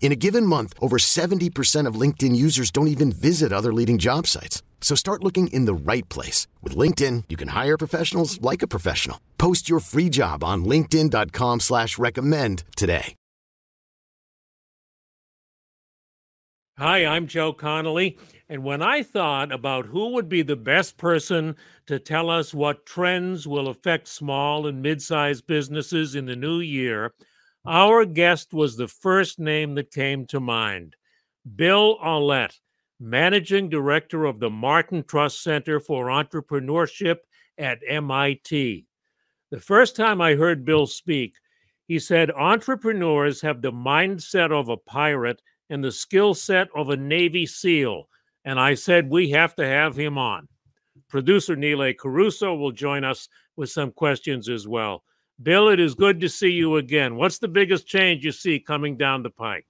In a given month, over 70% of LinkedIn users don't even visit other leading job sites. So start looking in the right place. With LinkedIn, you can hire professionals like a professional. Post your free job on linkedin.com slash recommend today. Hi, I'm Joe Connolly. And when I thought about who would be the best person to tell us what trends will affect small and mid-sized businesses in the new year, our guest was the first name that came to mind, Bill Aulet managing director of the Martin Trust Center for Entrepreneurship at MIT. The first time I heard Bill speak, he said entrepreneurs have the mindset of a pirate and the skill set of a Navy SEAL. And I said, we have to have him on. Producer Nile Caruso will join us with some questions as well. Bill, it is good to see you again. What's the biggest change you see coming down the pike?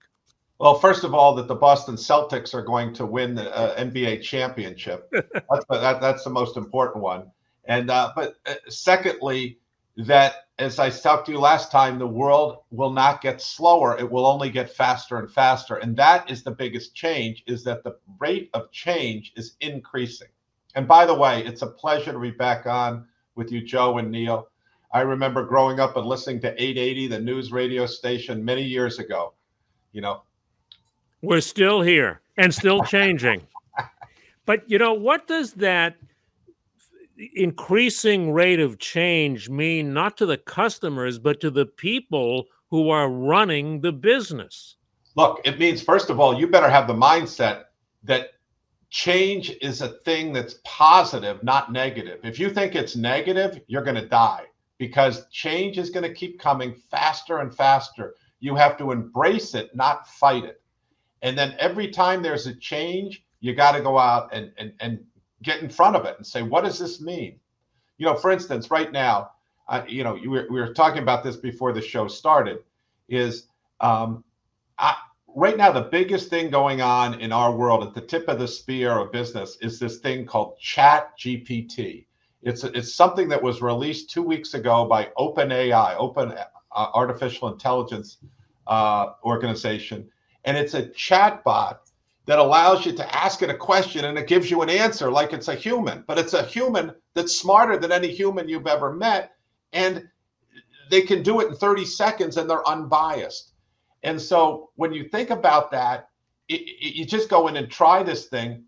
Well, first of all, that the Boston Celtics are going to win the uh, NBA championship. that's, that, that's the most important one. And uh, but uh, secondly, that as I talked to you last time, the world will not get slower; it will only get faster and faster. And that is the biggest change: is that the rate of change is increasing. And by the way, it's a pleasure to be back on with you, Joe and Neil. I remember growing up and listening to 880, the news radio station, many years ago. You know, we're still here and still changing. but you know, what does that increasing rate of change mean not to the customers but to the people who are running the business? Look, it means first of all, you better have the mindset that change is a thing that's positive, not negative. If you think it's negative, you're going to die because change is going to keep coming faster and faster. You have to embrace it, not fight it. And then every time there's a change, you got to go out and, and, and get in front of it and say, what does this mean? You know, for instance, right now, uh, you know, we were, we were talking about this before the show started, is um, I, right now the biggest thing going on in our world at the tip of the spear of business is this thing called Chat GPT. It's it's something that was released two weeks ago by OpenAI, Open uh, Artificial Intelligence uh, Organization, and it's a chat bot that allows you to ask it a question and it gives you an answer like it's a human, but it's a human that's smarter than any human you've ever met. And they can do it in 30 seconds and they're unbiased. And so when you think about that, it, it, you just go in and try this thing.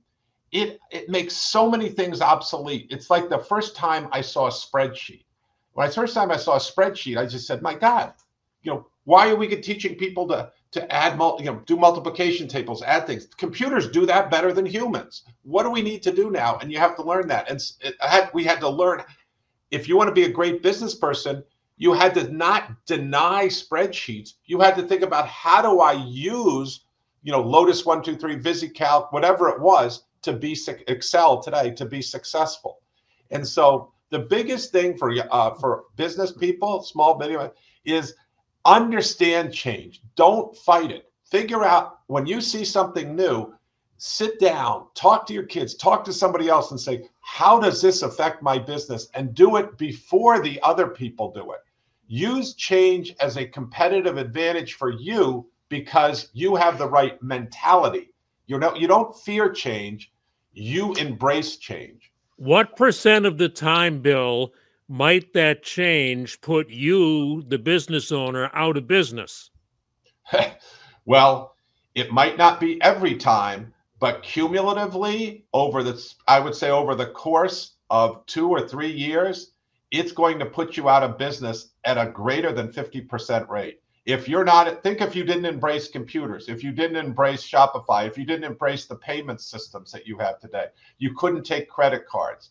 It, it makes so many things obsolete. It's like the first time I saw a spreadsheet. When I first time I saw a spreadsheet, I just said, my God, you know, why are we teaching people to to add, you know, do multiplication tables, add things. Computers do that better than humans. What do we need to do now? And you have to learn that. And had, we had to learn. If you want to be a great business person, you had to not deny spreadsheets. You had to think about how do I use, you know, Lotus one two three, VisiCalc, whatever it was, to be Excel today to be successful. And so the biggest thing for uh, for business people, small medium, is understand change. Don't fight it. Figure out when you see something new, sit down, talk to your kids, talk to somebody else and say, how does this affect my business? And do it before the other people do it. Use change as a competitive advantage for you because you have the right mentality. You know, you don't fear change, you embrace change. What percent of the time, Bill, might that change put you, the business owner, out of business? well, it might not be every time, but cumulatively over the, I would say over the course of two or three years, it's going to put you out of business at a greater than 50% rate. If you're not, think if you didn't embrace computers, if you didn't embrace Shopify, if you didn't embrace the payment systems that you have today, you couldn't take credit cards,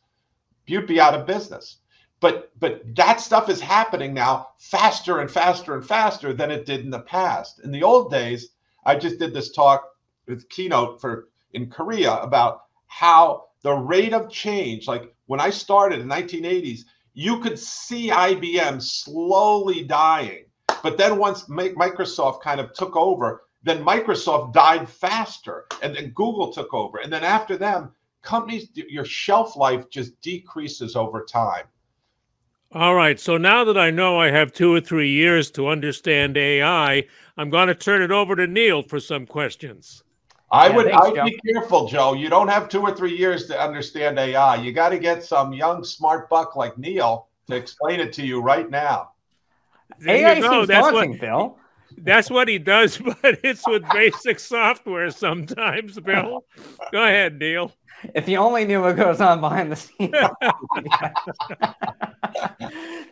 you'd be out of business. But but that stuff is happening now faster and faster and faster than it did in the past. In the old days, I just did this talk with keynote for in Korea about how the rate of change, like when I started in 1980s, you could see IBM slowly dying but then once Microsoft kind of took over, then Microsoft died faster, and then Google took over, and then after them, companies your shelf life just decreases over time. All right. So now that I know I have two or three years to understand AI, I'm going to turn it over to Neil for some questions. I yeah, would thanks, I'd be careful, Joe. You don't have two or three years to understand AI. You got to get some young smart buck like Neil to explain it to you right now. There AI seems that's daunting, what, Bill. That's what he does, but it's with basic software sometimes, Bill. Go ahead, Neil. If you only knew what goes on behind the scenes.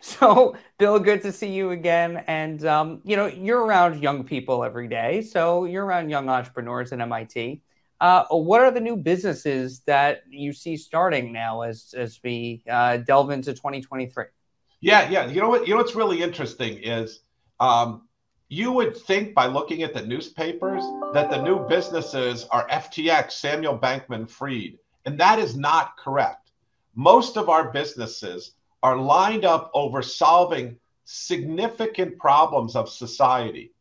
so, Bill, good to see you again. And, um, you know, you're around young people every day. So, you're around young entrepreneurs at MIT. Uh, what are the new businesses that you see starting now as, as we uh, delve into 2023? Yeah, yeah. You know what? You know what's really interesting is um, you would think by looking at the newspapers that the new businesses are FTX, Samuel Bankman Fried, and that is not correct. Most of our businesses are lined up over solving significant problems of society.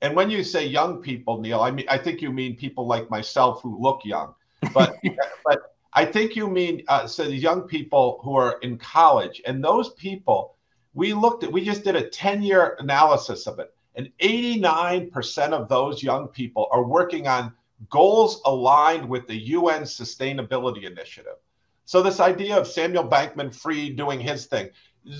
And when you say young people, Neil, I mean I think you mean people like myself who look young. But but I think you mean uh, so the young people who are in college, and those people, we looked at, we just did a 10 year analysis of it, and 89% of those young people are working on goals aligned with the UN Sustainability Initiative. So, this idea of Samuel Bankman Fried doing his thing,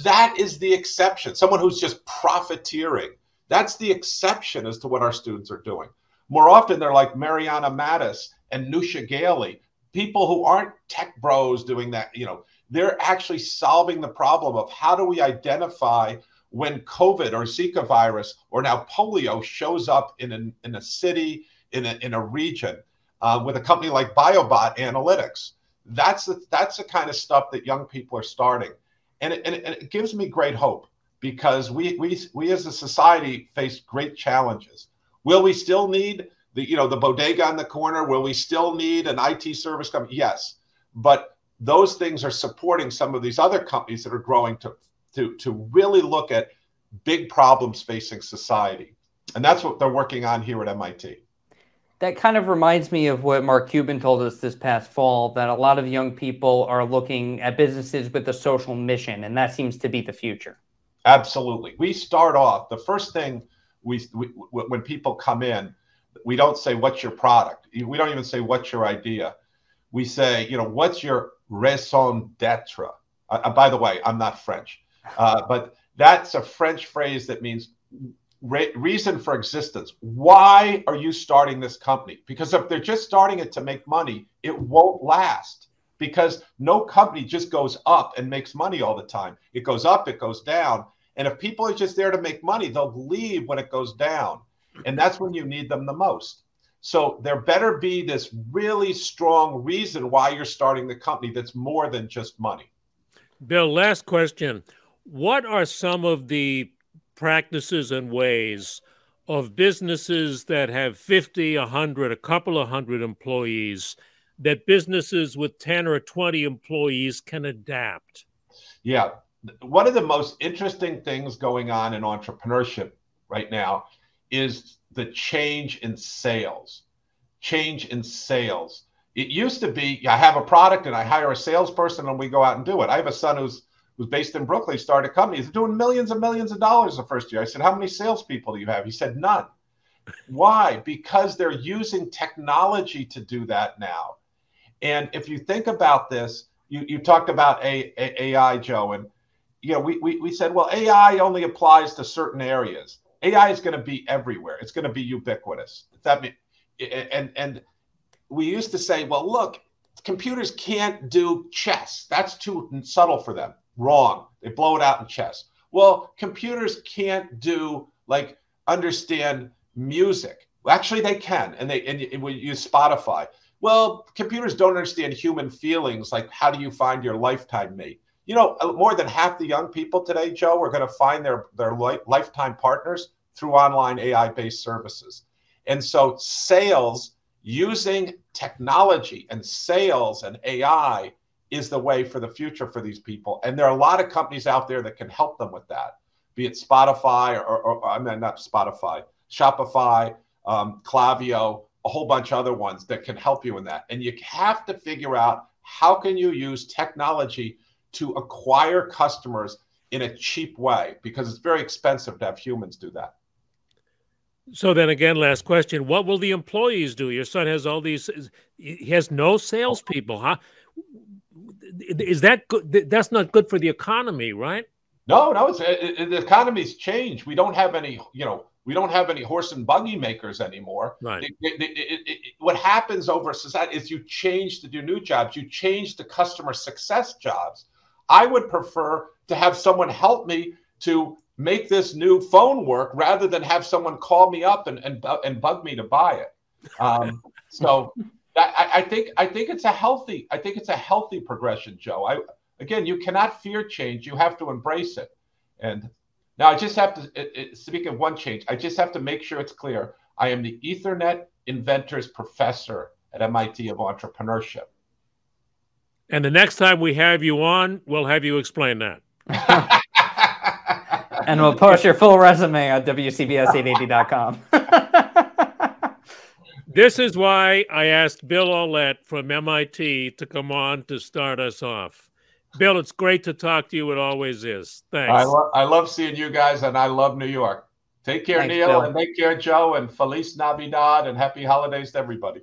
that is the exception. Someone who's just profiteering. That's the exception as to what our students are doing. More often, they're like Mariana Matus and Newsha Ghaeli, people who aren't tech bros doing that, you know, they're actually solving the problem of how do we identify when COVID or Zika virus or now polio shows up in a, in a city, in a, in a region uh, with a company like BioBot Analytics. That's the, that's the kind of stuff that young people are starting. And it, and it, and it gives me great hope because we, we, we as a society face great challenges. Will we still need the you know the bodega on the corner will we still need an IT service company? Yes. But those things are supporting some of these other companies that are growing to to to really look at big problems facing society. And that's what they're working on here at MIT that kind of reminds me of what Mark Cuban told us this past fall that a lot of young people are looking at businesses with a social mission and that seems to be the future. Absolutely. We start off the first thing we, we when people come in we don't say what's your product. We don't even say what's your idea. We say, you know, what's your raison d'être? Uh, uh, by the way, I'm not French, uh, but that's a French phrase that means re- reason for existence. Why are you starting this company? Because if they're just starting it to make money, it won't last. Because no company just goes up and makes money all the time. It goes up, it goes down. And if people are just there to make money, they'll leave when it goes down. And that's when you need them the most. So there better be this really strong reason why you're starting the company that's more than just money. Bill, last question. What are some of the practices and ways of businesses that have 50, 100, a couple of hundred employees that businesses with 10 or 20 employees can adapt? Yeah. One of the most interesting things going on in entrepreneurship right now is the change in sales. Change in sales. It used to be I have a product and I hire a salesperson and we go out and do it. I have a son who's who's based in Brooklyn. Started a company. He's doing millions and millions of dollars the first year. I said, How many salespeople do you have? He said, None. Why? Because they're using technology to do that now. And if you think about this, you, you talked about a, a, AI, Joe, and you know, we, we, we said, well, AI only applies to certain areas. AI is going to be everywhere. It's going to be ubiquitous. That mean, and and we used to say, well, look, computers can't do chess. That's too subtle for them. Wrong. They blow it out in chess. Well, computers can't do like understand music. Actually, they can, and they and, we use Spotify. Well, computers don't understand human feelings. Like, how do you find your lifetime mate? You know, uh, more than half the young people today, Joe, are going to find their their li- lifetime partners through online AI-based services. And so, sales using technology and sales and AI is the way for the future for these people. And there are a lot of companies out there that can help them with that, be it Spotify or, or, or I mean, not Spotify, Shopify, um, Klaviyo, a whole bunch of other ones that can help you in that. And you have to figure out how can you use technology to acquire customers in a cheap way because it's very expensive to have humans do that. So then again, last question: What will the employees do? Your son has all these; he has no salespeople, huh? Is that good? That's not good for the economy, right? No, no. It's it, it, the economy's changed. We don't have any, you know, we don't have any horse and buggy makers anymore. Right. It, what happens over society is you change to do new jobs. You change to customer success jobs. I would prefer to have someone help me to make this new phone work rather than have someone call me up and and, and bug me to buy it. Um, so I, I, think I think it's a healthy I think it's a healthy progression, Joe. I again, you cannot fear change; you have to embrace it. And now I just have to it, it, speak of one change. I just have to make sure it's clear. I am the Ethernet inventors professor at MIT of entrepreneurship. And the next time we have you on, we'll have you explain that. and we'll post your full resume on WCBS880.com. this is why I asked Bill Aulet from MIT to come on to start us off. Bill, it's great to talk to you. It always is. Thanks. I, lo- I love seeing you guys, and I love New York. Take care, Thanks, Neil, Bill. and take care, Joe, and Feliz Navidad, and happy holidays to everybody.